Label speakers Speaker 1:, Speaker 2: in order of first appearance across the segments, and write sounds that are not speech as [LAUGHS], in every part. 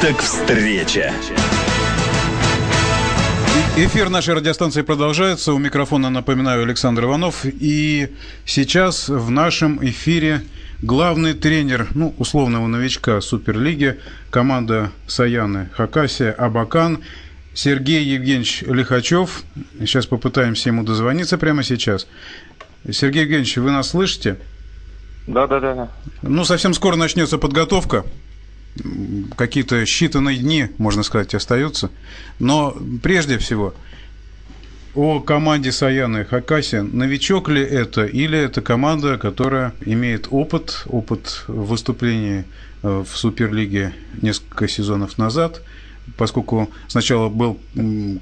Speaker 1: так встреча.
Speaker 2: Эфир нашей радиостанции продолжается. У микрофона, напоминаю, Александр Иванов. И сейчас в нашем эфире главный тренер, ну, условного новичка Суперлиги, команда Саяны Хакасия Абакан, Сергей Евгеньевич Лихачев. Сейчас попытаемся ему дозвониться прямо сейчас. Сергей Евгеньевич, вы нас слышите?
Speaker 3: Да, да, да. да.
Speaker 2: Ну, совсем скоро начнется подготовка какие-то считанные дни, можно сказать, остаются. Но прежде всего, о команде Саяны Хакаси. Новичок ли это или это команда, которая имеет опыт, опыт выступлений э, в Суперлиге несколько сезонов назад, поскольку сначала был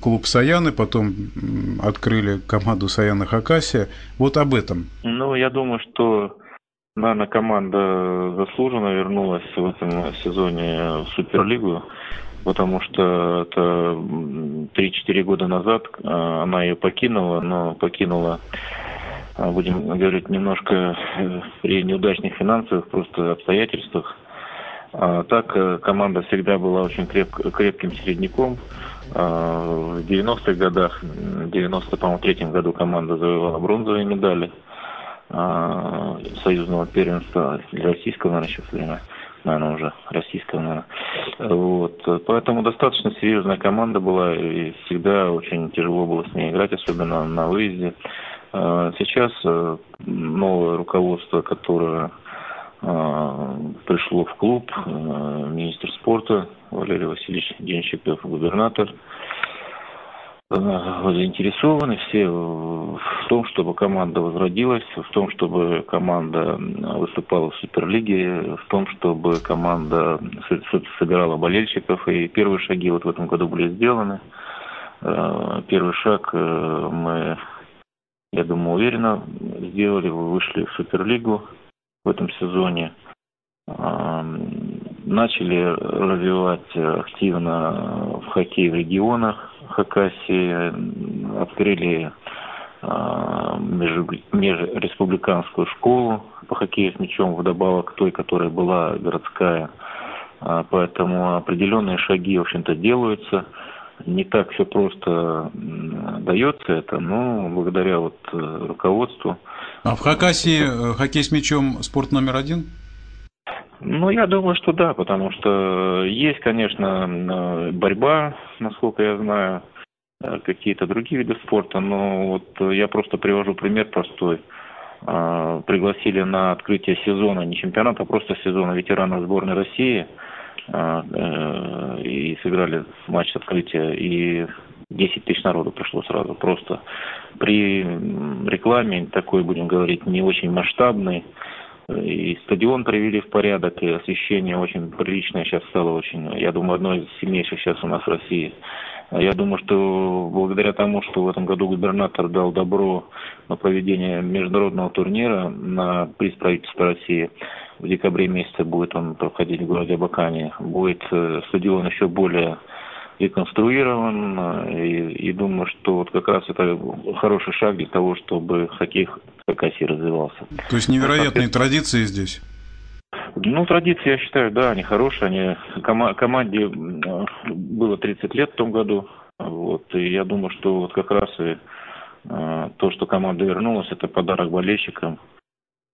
Speaker 2: клуб Саяны, потом открыли команду Саяна Хакасия. Вот об этом.
Speaker 3: Ну, я думаю, что Наверное, команда заслуженно вернулась в этом сезоне в Суперлигу, потому что это 3-4 года назад а, она ее покинула, но покинула, а, будем говорить, немножко э, при неудачных финансовых просто обстоятельствах. А так э, команда всегда была очень креп, крепким середняком. В 90-х годах, в 93-м году команда завоевала бронзовые медали. А, союзного первенства для российского, наверное, сейчас время, наверное, уже российского, наверное. Вот. Поэтому достаточно серьезная команда была, и всегда очень тяжело было с ней играть, особенно на выезде. А, сейчас э, новое руководство, которое а, пришло в клуб, э, министр спорта Валерий Васильевич Денщиков, губернатор, заинтересованы все в том, чтобы команда возродилась, в том, чтобы команда выступала в Суперлиге, в том, чтобы команда собирала болельщиков. И первые шаги вот в этом году были сделаны. Э, первый шаг э, мы, я думаю, уверенно сделали. Вы вышли в Суперлигу в этом сезоне. Начали развивать активно в хоккей в регионах Хакасии открыли а, межреспубликанскую школу по хоккею с мячом вдобавок к той, которая была городская. А, поэтому определенные шаги, в общем-то, делаются. Не так все просто дается это, но благодаря вот э, руководству.
Speaker 2: А в Хакасии э, хоккей с мячом спорт номер один?
Speaker 3: Ну, я думаю, что да, потому что есть, конечно, борьба, насколько я знаю, э, какие-то другие виды спорта, но вот я просто привожу пример простой. А, пригласили на открытие сезона, не чемпионата, а просто сезона ветеранов сборной России а, э, и сыграли матч открытия, и 10 тысяч народу пришло сразу, просто при рекламе такой, будем говорить, не очень масштабной, и стадион привели в порядок, и освещение очень приличное сейчас стало очень, я думаю, одно из сильнейших сейчас у нас в России. Я думаю, что благодаря тому, что в этом году губернатор дал добро на проведение международного турнира на приз правительства России, в декабре месяце будет он проходить в городе Абакане, будет э, стадион еще более реконструирован, и, и думаю, что вот как раз это хороший шаг для того, чтобы хоккей в Хакасии развивался.
Speaker 2: То есть невероятные традиции здесь?
Speaker 3: Ну, традиции, я считаю, да, они хорошие. Они, кома- команде было 30 лет в том году. Вот, и я думаю, что вот как раз и э, то, что команда вернулась, это подарок болельщикам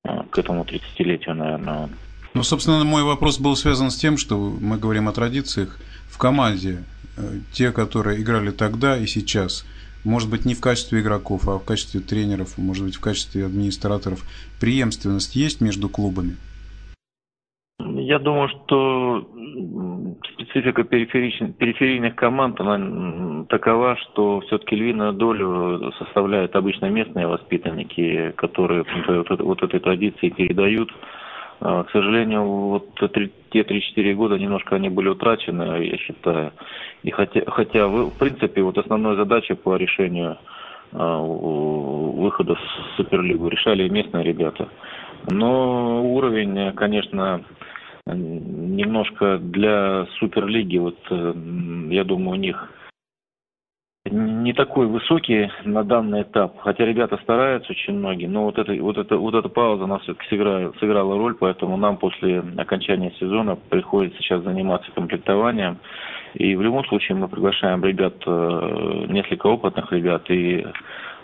Speaker 3: э, к этому 30-летию, наверное.
Speaker 2: Ну, собственно, мой вопрос был связан с тем, что мы говорим о традициях в команде. Э, те, которые играли тогда и сейчас, может быть, не в качестве игроков, а в качестве тренеров, может быть, в качестве администраторов, преемственность есть между клубами?
Speaker 3: Я думаю, что специфика периферийных команд она такова, что все-таки львиную долю составляют обычно местные воспитанники, которые вот, этой традиции передают. А, к сожалению, вот те 3-4 года немножко они были утрачены, я считаю. И хотя, хотя в принципе, вот основная задача по решению а, выхода в Суперлигу решали местные ребята. Но уровень, конечно, немножко для Суперлиги, вот я думаю, у них не такой высокий на данный этап. Хотя ребята стараются очень многие, но вот, это, вот, это, вот эта пауза нас все-таки сыграла, сыграла роль, поэтому нам после окончания сезона приходится сейчас заниматься комплектованием. И в любом случае мы приглашаем ребят, э, несколько опытных ребят и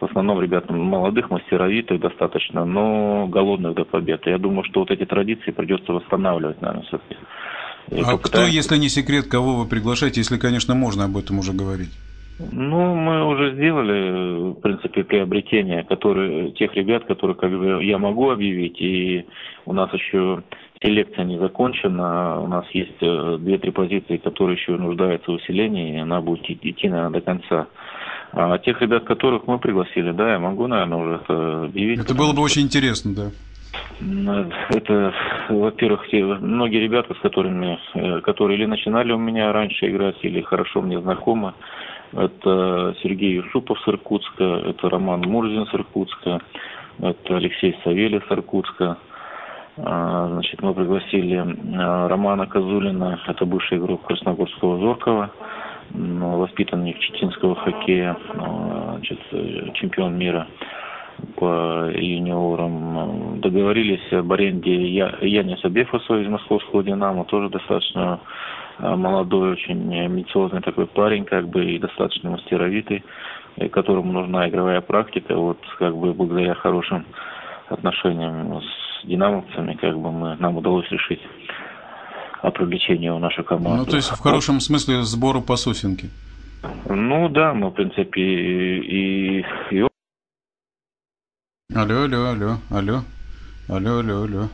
Speaker 3: в основном ребят молодых, мастеровитых достаточно, но голодных до победы. Я думаю, что вот эти традиции придется восстанавливать, наверное, все-таки.
Speaker 2: А кто, если не секрет, кого вы приглашаете, если, конечно, можно об этом уже говорить?
Speaker 3: Ну, мы уже сделали, в принципе, приобретение которые, тех ребят, которых как бы, я могу объявить, и у нас еще селекция не закончена, у нас есть э, две-три позиции, которые еще нуждаются в усилении, и она будет идти, наверное, до конца. А тех ребят, которых мы пригласили, да, я могу, наверное, уже это объявить.
Speaker 2: Это было бы очень интересно, да.
Speaker 3: Это, во-первых, многие ребята, с которыми, э, которые или начинали у меня раньше играть, или хорошо мне знакомы. Это Сергей Юсупов с Иркутска, это Роман Мурзин с Иркутска, это Алексей Савельев с Иркутска. А, значит, мы пригласили а, Романа Козулина, это бывший игрок Красногорского Зоркова, воспитанник чеченского хоккея, а, значит, чемпион мира по юниорам. Договорились об аренде Яниса Бефаса из московского «Динамо», тоже достаточно молодой, очень амбициозный такой парень, как бы и достаточно мастеровитый, которому нужна игровая практика. Вот как бы благодаря хорошим отношениям с динамовцами, как бы мы, нам удалось решить о привлечении в нашу команду.
Speaker 2: Ну, то есть в хорошем смысле сбору по сосенке.
Speaker 3: Ну да, мы, в принципе, и, и...
Speaker 2: Алло, алло, алло, алло, алло, алло, алло.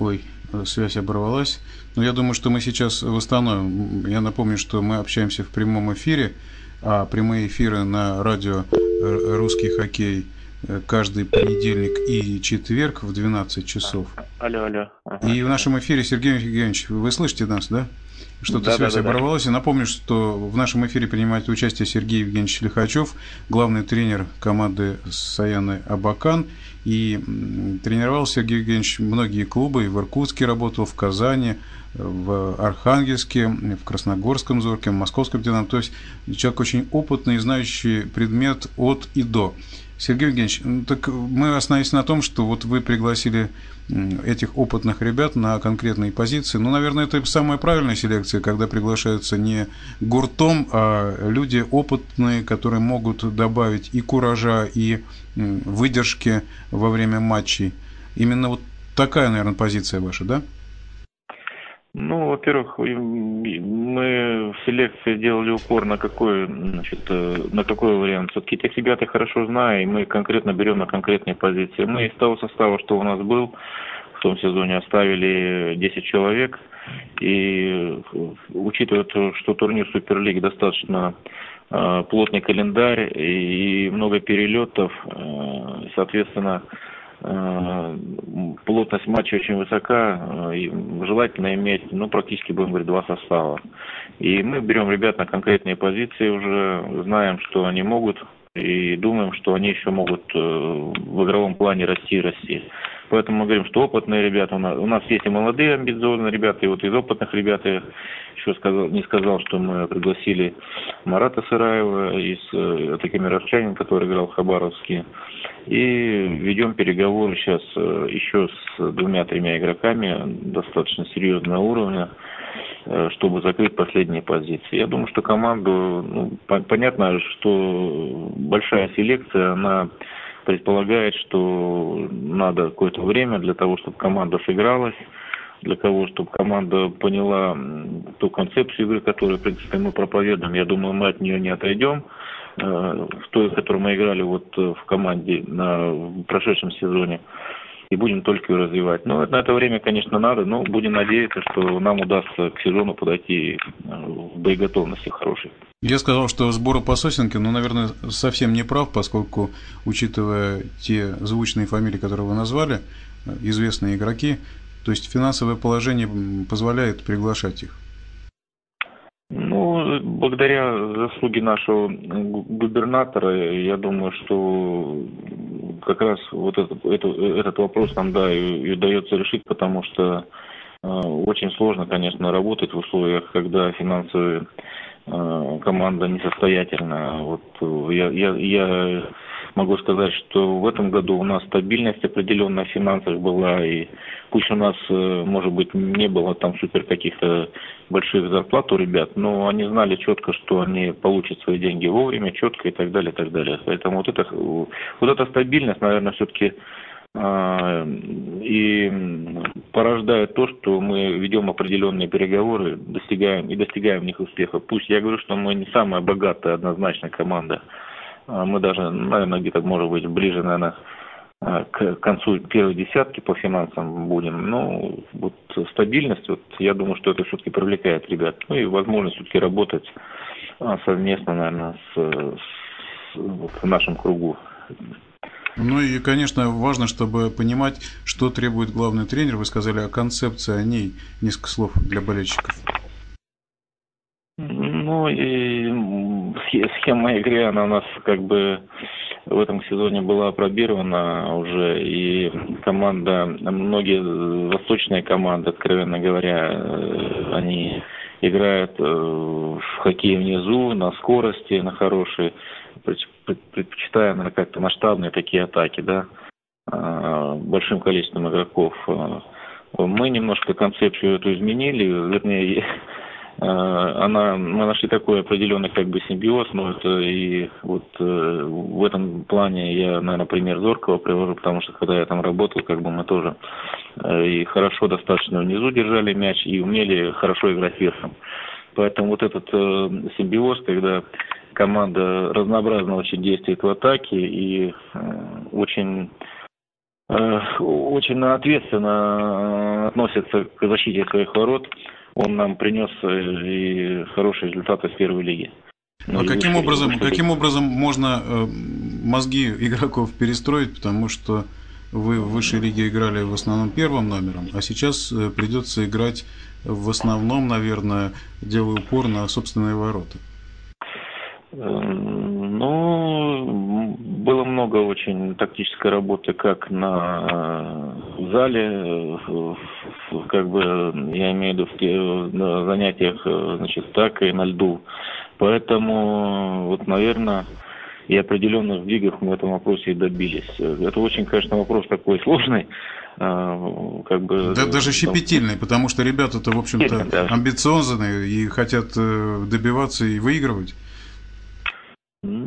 Speaker 2: Ой, связь оборвалась. Но я думаю, что мы сейчас восстановим. Я напомню, что мы общаемся в прямом эфире, а прямые эфиры на радио «Русский хоккей» каждый понедельник и четверг в 12 часов.
Speaker 3: Алло, алло.
Speaker 2: Ага. И в нашем эфире, Сергей Евгеньевич, вы слышите нас, да? Что-то да, связь да, да, оборвалась. Да. И напомню, что в нашем эфире принимает участие Сергей Евгеньевич Лихачев, главный тренер команды Саяны Абакан. И тренировал Сергей Евгеньевич многие клубы. И в Иркутске работал, в Казани, в Архангельске, в Красногорском Зорке, в Московском Динамо. То есть человек очень опытный, знающий предмет от и до. Сергей Евгеньевич, ну, так мы остановились на том, что вот вы пригласили этих опытных ребят на конкретные позиции. Ну, наверное, это самая правильная селекция, когда приглашаются не гуртом, а люди опытные, которые могут добавить и куража, и выдержки во время матчей. Именно вот такая, наверное, позиция ваша, да?
Speaker 3: Ну, во-первых, мы в селекции делали упор на какой, значит, э, на какой вариант. Все-таки этих ребят я хорошо знаю, и мы конкретно берем на конкретные позиции. Мы из того состава, что у нас был, в том сезоне оставили 10 человек. И учитывая то, что турнир Суперлиги достаточно э, плотный календарь и много перелетов, э, соответственно, плотность матча очень высока, э, желательно иметь, ну, практически, будем говорить, два состава. И мы берем ребят на конкретные позиции уже, знаем, что они могут, и думаем, что они еще могут э, в игровом плане расти и расти. Поэтому мы говорим, что опытные ребята, у нас, у нас есть и молодые амбициозные ребята, и вот из опытных ребят я еще сказал, не сказал, что мы пригласили Марата Сыраева из э, Такимировчанин, который играл в Хабаровске, и ведем переговоры сейчас э, еще с двумя-тремя игроками достаточно серьезного уровня, э, чтобы закрыть последние позиции. Я думаю, что команду, ну, по понятно, что большая селекция, она предполагает, что надо какое-то время для того, чтобы команда сыгралась, для того, чтобы команда поняла ту концепцию игры, которую, в принципе, мы проповедуем. Я думаю, мы от нее не отойдем. Э, в той, которую мы играли вот э, в команде на в прошедшем сезоне. И будем только ее развивать. Но на это время, конечно, надо, но будем надеяться, что нам удастся к сезону подойти э, в боеготовности хорошей.
Speaker 2: Я сказал, что сборы по сосенке, но, наверное, совсем не прав, поскольку, учитывая те звучные фамилии, которые вы назвали, известные игроки, то есть финансовое положение позволяет приглашать их.
Speaker 3: Ну, благодаря заслуге нашего губернатора, я думаю, что как раз вот этот, этот, этот вопрос нам, да, и, и удается решить, потому что э, очень сложно, конечно, работать в условиях, когда финансовые команда несостоятельна. Вот я, я, я могу сказать, что в этом году у нас стабильность определенная в финансах была, и пусть у нас, э, может быть, не было там супер каких-то больших зарплат у ребят, но они знали четко, что они получат свои деньги вовремя, четко и так далее, и так далее. Поэтому вот, это, вот эта стабильность, наверное, все-таки и порождает то, что мы ведем определенные переговоры, достигаем и достигаем в них успеха. Пусть я говорю, что мы не самая богатая однозначно команда, а мы даже, наверное, где-то, может быть, ближе, наверное, а, к концу первой десятки по финансам будем. Ну, вот стабильность, вот я думаю, что это все-таки привлекает ребят. Ну и возможность все-таки работать а, совместно, наверное, с, с вот, в нашем кругу.
Speaker 2: Ну и, конечно, важно, чтобы понимать, что требует главный тренер. Вы сказали о концепции, о ней. Несколько слов для болельщиков.
Speaker 3: Ну и схема игры, она у нас как бы в этом сезоне была опробирована уже, и команда, многие восточные команды, откровенно говоря, э, они играют э, в хоккей внизу, на скорости, на хорошей, предпочитая, наверное, как-то масштабные такие атаки, да, а, большим количеством игроков. Мы немножко концепцию эту изменили, вернее, Э, она, мы нашли такой определенный как бы симбиоз, но это и вот э, в этом плане я, наверное, пример Зоркова привожу, потому что когда я там работал, как бы мы тоже э, и хорошо достаточно внизу держали мяч и умели хорошо играть верхом. Поэтому вот этот э, симбиоз, когда команда разнообразно очень действует в атаке и э, очень очень ответственно относится к защите своих ворот, он нам принес э, и хорошие результаты в первой лиге.
Speaker 2: Ну, а каким образом, каким образом можно э, мозги игроков перестроить, потому что вы в высшей лиге играли в основном первым номером, а сейчас э, придется играть в основном, наверное, делая упор на собственные ворота.
Speaker 3: Ну, было много очень тактической работы как на зале, как бы, я имею в виду, на занятиях, значит, так и на льду. Поэтому, вот, наверное, и определенных сдвигов мы в этом вопросе и добились. Это очень, конечно, вопрос такой сложный,
Speaker 2: как бы... Да, даже щепетильный, потому что ребята-то, в общем-то, да. амбициозные и хотят э, добиваться и выигрывать.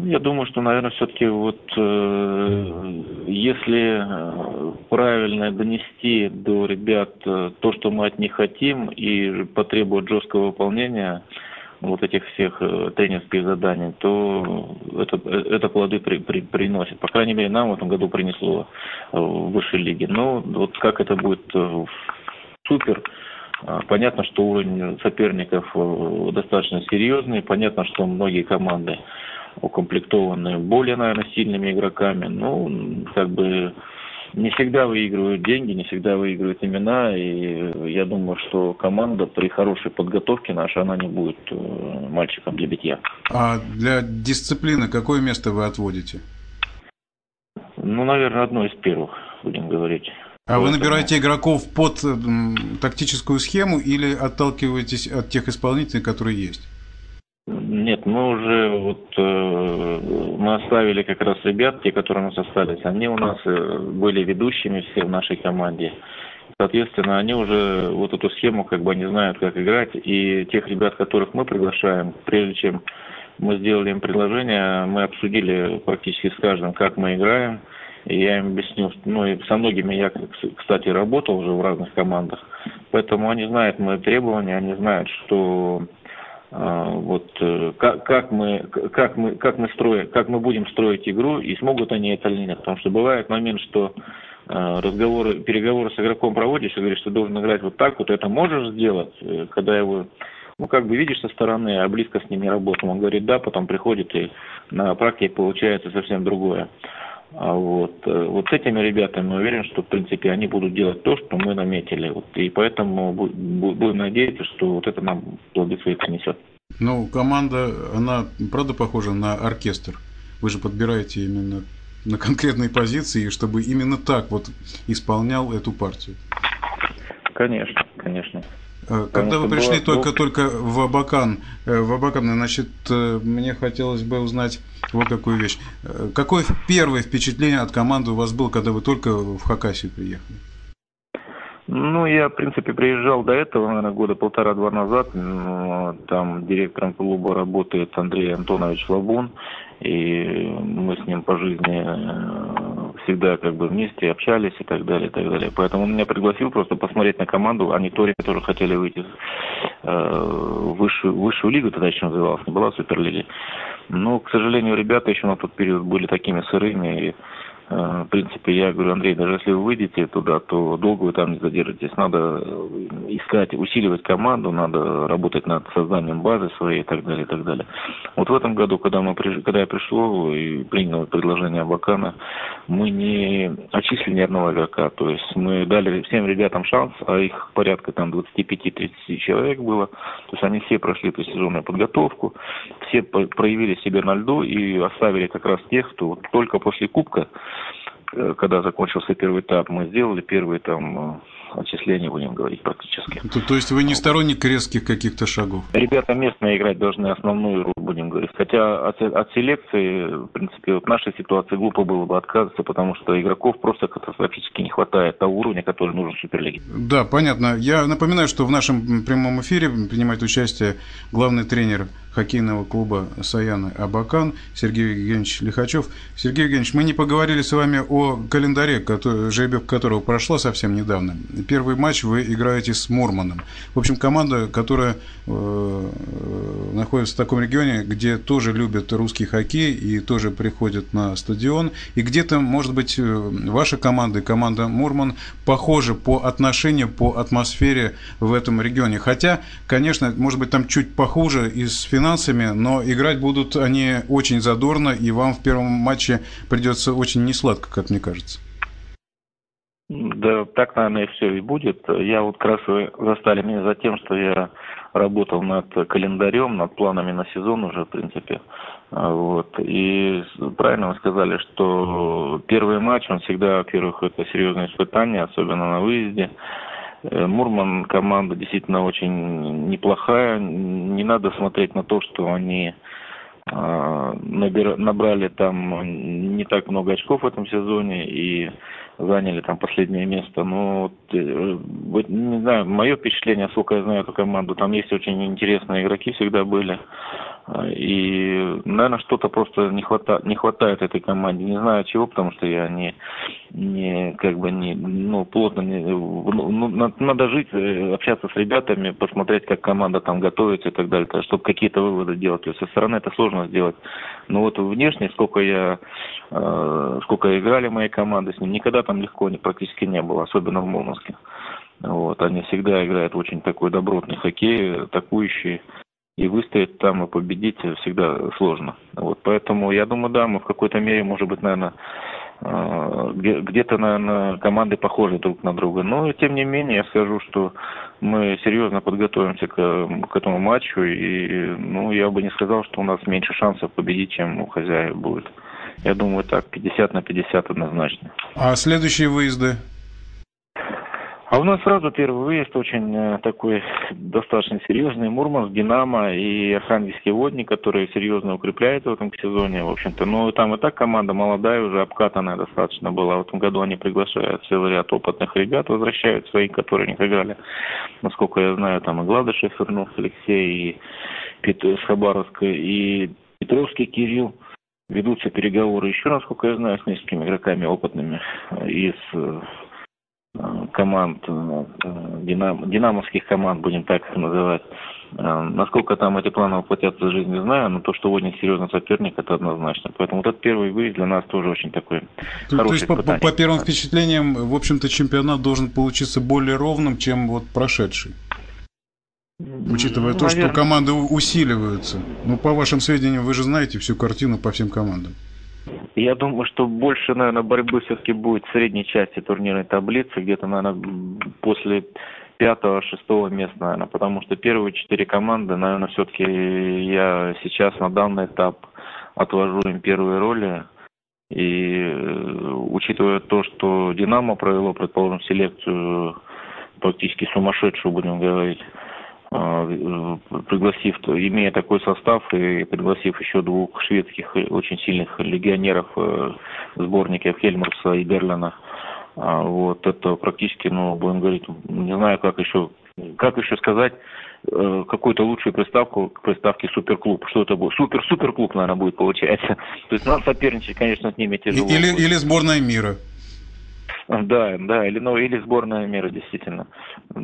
Speaker 3: Я думаю, что, наверное, все-таки вот э, если э, правильно донести до ребят э, то, что мы от них хотим, и потребовать жесткого выполнения вот этих всех э, тренерских заданий, то это, это плоды при, при, приносит. По крайней мере, нам в этом году принесло в высшей лиге. Но вот как это будет супер, Понятно, что уровень соперников достаточно серьезный. Понятно, что многие команды укомплектованы более, наверное, сильными игроками. Ну, как бы не всегда выигрывают деньги, не всегда выигрывают имена, и я думаю, что команда при хорошей подготовке наша, она не будет э, мальчиком для битья.
Speaker 2: А для дисциплины какое место вы отводите?
Speaker 3: Ну, наверное, одно из первых, будем говорить.
Speaker 2: А вы набираете игроков под тактическую схему или отталкиваетесь от тех исполнителей, которые есть?
Speaker 3: Нет, мы уже вот э, мы оставили как раз ребят, те, которые у нас остались, они у нас э, были ведущими все в нашей команде. Соответственно, они уже вот эту схему как бы не знают, как играть. И тех ребят, которых мы приглашаем, прежде чем мы сделали им предложение, мы обсудили практически с каждым, как мы играем. И я им объяснил, ну и со многими я, кстати, работал уже в разных командах. Поэтому они знают мои требования, они знают, что вот э, как, как мы как мы как мы строим как мы будем строить игру и смогут они это или нет. Потому что бывает момент что э, разговоры переговоры с игроком проводишь и говоришь что должен играть вот так вот это можешь сделать э, когда его ну как бы видишь со стороны а близко с ним не работал он говорит да потом приходит и на практике получается совсем другое. а вот, э, вот с этими ребятами уверен, что, в принципе, они будут делать то, что мы наметили. Вот, и поэтому будем надеяться, что вот это нам плоды свои принесет.
Speaker 2: Ну, команда, она правда похожа на оркестр? Вы же подбираете именно на конкретные позиции, чтобы именно так вот исполнял эту партию.
Speaker 3: Конечно, конечно.
Speaker 2: Э, когда вы пришли только-только в Абакан, э, в Абакан, значит, э, мне хотелось бы узнать вот какую вещь. Какое первое впечатление от команды у вас было, когда вы только в Хакасию приехали?
Speaker 3: Ну, я, в принципе, приезжал до этого, наверное, года полтора-два назад. Там директором клуба работает Андрей Антонович Лабун, и мы с ним по жизни всегда как бы вместе общались и так далее, и так далее. Поэтому он меня пригласил просто посмотреть на команду, не Тори, которые хотели выйти э, в высшую, высшую лигу, тогда еще называлась, не была Суперлиги. Но, к сожалению, ребята еще на тот период были такими сырыми, и Э, в принципе, я говорю, Андрей, даже если вы выйдете туда, то долго вы там не задержитесь. Надо э, искать, усиливать команду, надо работать над созданием базы своей и так далее, и так далее. Вот в этом году, когда, мы, когда я пришел и принял предложение Абакана, мы не отчислили ни одного игрока. То есть мы дали всем ребятам шанс, а их порядка там 25-30 человек было. То есть они все прошли эту сезонную подготовку, все проявили себя на льду и оставили как раз тех, кто только после Кубка Э, когда закончился первый этап, мы сделали первый там э, отчисления, будем говорить, практически.
Speaker 2: То, то есть вы не сторонник резких каких-то шагов?
Speaker 3: Ребята местные играть должны основную роль, будем говорить. Хотя от, от селекции, в принципе, вот в нашей ситуации глупо было бы отказываться, потому что игроков просто катастрофически не хватает того уровня, который нужен в Суперлиге.
Speaker 2: Да, понятно. Я напоминаю, что в нашем прямом эфире принимает участие главный тренер хоккейного клуба «Саяны Абакан» Сергей Евгеньевич Лихачев. Сергей Евгеньевич, мы не поговорили с вами о календаре, который, жеребьевка которого прошла совсем недавно. Первый матч вы играете с Мурманом. В общем, команда, которая э, находится в таком регионе, где тоже любят русский хоккей и тоже приходят на стадион. И где-то, может быть, э, ваша команда и команда Мурман похожи по отношению, по атмосфере в этом регионе. Хотя, конечно, может быть, там чуть похуже и с финансами, но играть будут они очень задорно, и вам в первом матче придется очень несладко, как мне кажется.
Speaker 3: Да, так, наверное, и все и будет. Я вот как раз вы застали меня за тем, что я работал над календарем, над планами на сезон уже, в принципе. А, вот. И правильно вы сказали, что первый матч, он всегда, во-первых, это серьезное испытание, особенно на выезде. Э, Мурман команда действительно очень неплохая. Не надо смотреть на то, что они а, набрали там не так много очков в этом сезоне и заняли там последнее место. Но э, вот, не знаю, мое впечатление, сколько я знаю эту команду, там есть очень интересные игроки всегда были. И, наверное, что-то просто не хватает, не хватает этой команде. Не знаю чего, потому что я не, не как бы не, ну, плотно не, ну, ну надо жить, э, общаться с ребятами, посмотреть, как команда там готовится и так далее, чтобы какие-то выводы делать. Со стороны это сложно сделать. Но вот внешне, сколько я, э, сколько играли мои команды с ним, никогда там легко не, практически не было, особенно в Мурманске. Вот, они всегда играют очень такой добротный хоккей, атакующий и выстоять там и победить всегда сложно. Вот, поэтому я думаю, да, мы в какой-то мере, может быть, наверное, э, где-то, наверное, команды похожи друг на друга. Но, тем не менее, я скажу, что мы серьезно подготовимся к, к этому матчу. И, ну, я бы не сказал, что у нас меньше шансов победить, чем у хозяев будет. Я думаю, так, 50 на 50 однозначно.
Speaker 2: А следующие выезды?
Speaker 3: А у нас сразу первый выезд очень э, такой достаточно серьезный. Мурманск, Динамо и Архангельский Водник, которые серьезно укрепляются в этом сезоне, в общем-то. Но там и так команда молодая, уже обкатанная достаточно была. В этом году они приглашают целый ряд опытных ребят, возвращают своих, которые не сыграли. Насколько я знаю, там и Гладышев вернулся, Алексей, и Пет... с Хабаровска, и Петровский Кирилл. Ведутся переговоры еще, насколько я знаю, с несколькими игроками опытными из э, команд, э, динам, динамовских команд, будем так их называть. Э, насколько там эти планы воплотятся в жизнь, не знаю, но то, что Водник серьезный соперник, это однозначно. Поэтому этот первый выезд для нас тоже очень такой
Speaker 2: то, хороший То есть, по, по первым впечатлениям, в общем-то, чемпионат должен получиться более ровным, чем вот прошедший? Учитывая ну, то, что команды усиливаются. Ну, по вашим сведениям, вы же знаете всю картину по всем командам.
Speaker 3: Я думаю, что больше, наверное, борьбы все-таки будет в средней части турнирной таблицы, где-то, наверное, после пятого-шестого места, наверное, потому что первые четыре команды, наверное, все-таки я сейчас на данный этап отвожу им первые роли. И э, учитывая то, что «Динамо» провело, предположим, селекцию практически сумасшедшую, будем говорить, пригласив, имея такой состав и пригласив еще двух шведских очень сильных легионеров э, сборников Хельмерса и Берлина, а, вот это практически, ну, будем говорить, не знаю, как еще, как еще сказать, э, какую-то лучшую приставку к приставке суперклуб. Что это будет? Супер-суперклуб, наверное, будет получается. [LAUGHS] То есть нам соперничать, конечно, с ними тяжело.
Speaker 2: Или, или сборная мира.
Speaker 3: Да, да, или, ну, или сборная мира, действительно.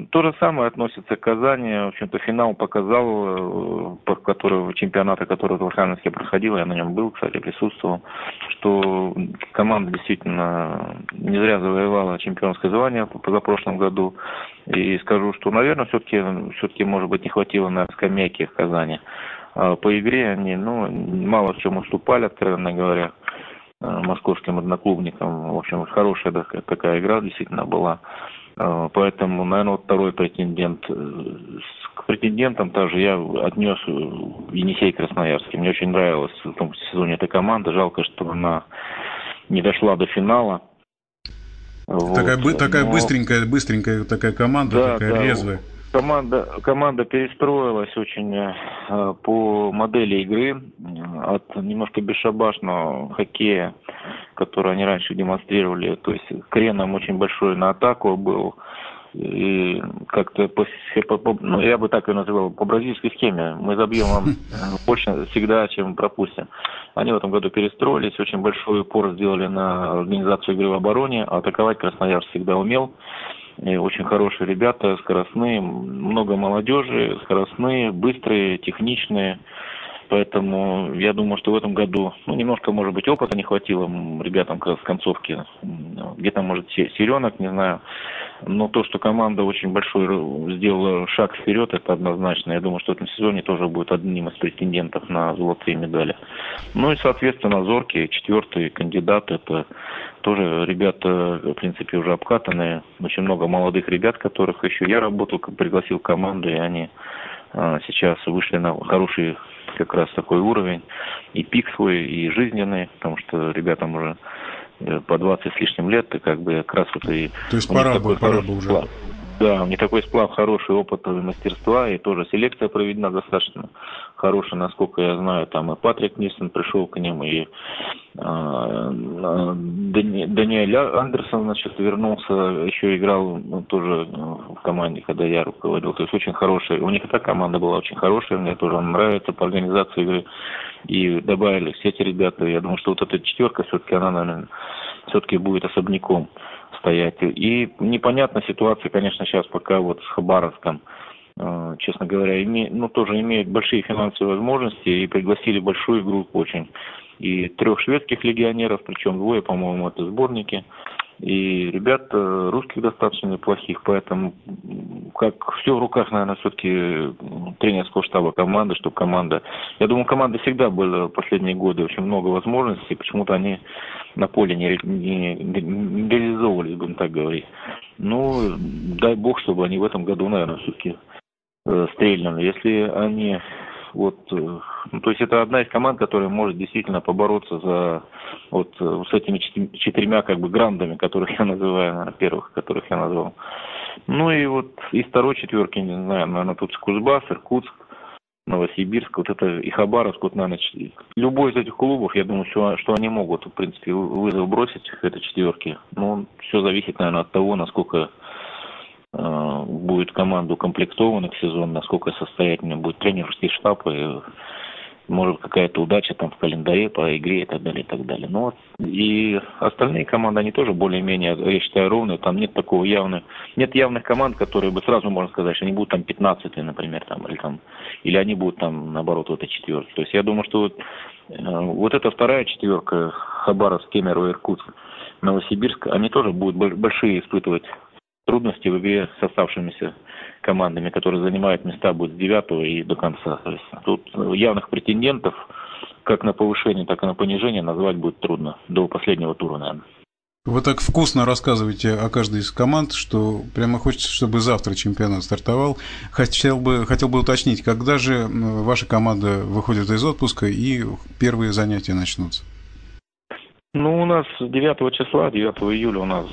Speaker 3: То же самое относится к Казани. В общем-то, финал показал, э, который, чемпионата, который в Архангельске проходил, я на нем был, кстати, присутствовал, что команда действительно не зря завоевала чемпионское звание в позапрошлом году. И скажу, что, наверное, все-таки, все-таки может быть, не хватило на скамейке в Казани. А по игре они, ну, мало в чем уступали, откровенно говоря. Э, московским одноклубникам. В общем, хорошая такая игра действительно была. Э, поэтому, наверное, вот второй претендент. Э, к претендентам также я отнес Енисей Красноярский. Мне очень нравилась в том сезоне эта команда. Жалко, что она не дошла до финала.
Speaker 2: Такая, вот. такая Но... быстренькая, быстренькая такая команда, да, такая да. резвая.
Speaker 3: Команда, команда перестроилась очень э, по модели игры от немножко бесшабашного хоккея, который они раньше демонстрировали. То есть креном очень большой на атаку был. И как-то по, по, ну, я бы так и называл, по бразильской схеме. Мы забьем вам [LAUGHS] больше всегда, чем пропустим. Они в этом году перестроились, очень большой упор сделали на организацию игры в обороне. Атаковать Красноярск всегда умел. Очень хорошие ребята, скоростные, много молодежи, скоростные, быстрые, техничные. Поэтому я думаю, что в этом году, ну, немножко, может быть, опыта не хватило ребятам в концовке. Где-то, может, сиренок, не знаю. Но то, что команда очень большой сделала шаг вперед, это однозначно. Я думаю, что в этом сезоне тоже будет одним из претендентов на золотые медали. Ну и, соответственно, Зорки, четвертый кандидат, это тоже ребята, в принципе, уже обкатанные. Очень много молодых ребят, которых еще я работал, пригласил команду, и они а, сейчас вышли на хороший как раз такой уровень. И пик свой, и жизненный, потому что ребятам уже э, по 20 с лишним лет, и как бы как раз вот и...
Speaker 2: То есть пора бы, пора бы уже. План.
Speaker 3: Да, не такой сплав хороший опыт и мастерства, и тоже селекция проведена достаточно хорошая, насколько я знаю, там и Патрик Нильсон пришел к ним, и э, Дани, Даниэль Андерсон, значит, вернулся, еще играл ну, тоже в команде, когда я руководил, то есть очень хорошая, у них эта команда была очень хорошая, мне тоже нравится по организации игры, и добавили все эти ребята, я думаю, что вот эта четверка все-таки, она, наверное, все-таки будет особняком стоять. И непонятна ситуация, конечно, сейчас пока вот с Хабаровском. Э, честно говоря, име, ну, тоже имеют большие финансовые возможности и пригласили большую группу очень. И трех шведских легионеров, причем двое, по-моему, это сборники. И ребят русских достаточно неплохих, поэтому как все в руках, наверное, все-таки тренерского штаба команды, чтобы команда... Я думаю, команда всегда была последние годы очень много возможностей, почему-то они на поле не, не, не реализовывались, будем так говорить. Ну, дай бог, чтобы они в этом году, наверное, все-таки э, стрельнули. Если они вот, э, ну, то есть это одна из команд, которая может действительно побороться за вот э, с этими четырьмя как бы грандами, которых я называю, первых, которых я назвал. Ну и вот из второй четверки, не знаю, наверное, тут Кузбасс, Иркутск, Новосибирск, вот это и Хабаровск, вот, наверное, любой из этих клубов, я думаю, что, что они могут, в принципе, вызов бросить, это четверки. Но все зависит, наверное, от того, насколько будет команда укомплектована к сезону, насколько состоятельным будет тренерский штаб и может какая-то удача там в календаре по игре и так далее, и так далее. Ну вот, и остальные команды, они тоже более-менее, я считаю, ровные, там нет такого явных, нет явных команд, которые бы сразу можно сказать, что они будут там 15 например, там, или там, или они будут там, наоборот, вот этой четверке. То есть я думаю, что вот, э, вот эта вторая четверка, Хабаровск, Кемерово, Иркутск, Новосибирск, они тоже будут большие испытывать трудности в игре с оставшимися командами, которые занимают места будет с 9 и до конца. То есть тут явных претендентов как на повышение, так и на понижение назвать будет трудно. До последнего тура, наверное.
Speaker 2: Вы так вкусно рассказываете о каждой из команд, что прямо хочется, чтобы завтра чемпионат стартовал. Хотел бы, хотел бы уточнить, когда же ваша команда выходит из отпуска и первые занятия начнутся?
Speaker 3: Ну, у нас 9 числа, 9 июля у нас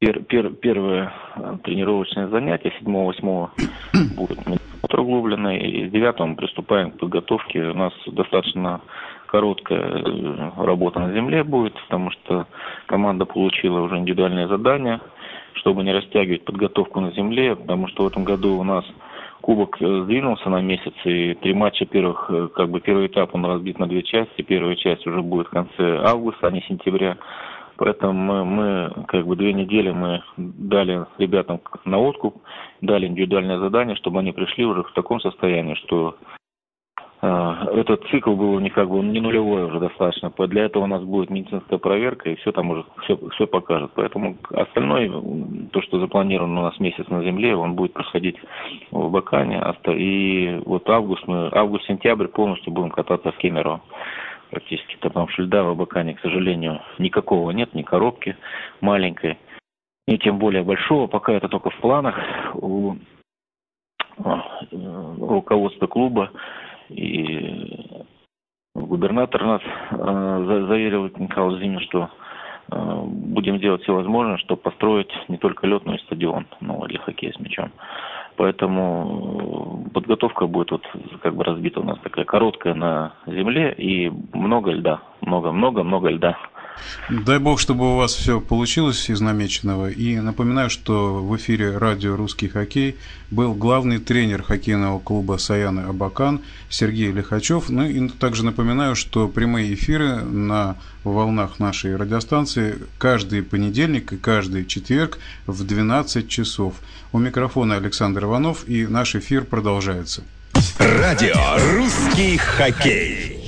Speaker 3: пер, пер, первое тренировочное занятие 7-8 будет углубленное, и с 9 мы приступаем к подготовке. У нас достаточно короткая э, работа на земле будет, потому что команда получила уже индивидуальное задание, чтобы не растягивать подготовку на земле, потому что в этом году у нас кубок э, сдвинулся на месяц, и три матча первых, э, как бы первый этап он разбит на две части, первая часть уже будет в конце августа, а не сентября. Поэтому мы, мы как бы две недели мы дали ребятам на откуп, дали индивидуальное задание, чтобы они пришли уже в таком состоянии, что а, этот цикл был у них как бы не нулевой уже достаточно. Для этого у нас будет медицинская проверка, и все там уже все, все покажет. Поэтому остальное, то, что запланировано у нас месяц на земле, он будет проходить в Бакане. И вот август, мы, август-сентябрь полностью будем кататься в Кемерово. Практически там что льда в Абакане, к сожалению, никакого нет, ни коробки маленькой, ни тем более большого. Пока это только в планах у а, руководства клуба и губернатор нас э, заверил, Михаил Зимин, что э, будем делать все возможное, чтобы построить не только стадион, но и для хоккея с мячом. Поэтому подготовка будет вот как бы разбита у нас такая короткая на земле и много льда. Много-много-много льда.
Speaker 2: Дай бог, чтобы у вас все получилось из намеченного. И напоминаю, что в эфире радио «Русский хоккей» был главный тренер хоккейного клуба «Саяны Абакан» Сергей Лихачев. Ну и также напоминаю, что прямые эфиры на волнах нашей радиостанции каждый понедельник и каждый четверг в 12 часов. У микрофона Александр Иванов и наш эфир продолжается.
Speaker 1: Радио «Русский хоккей».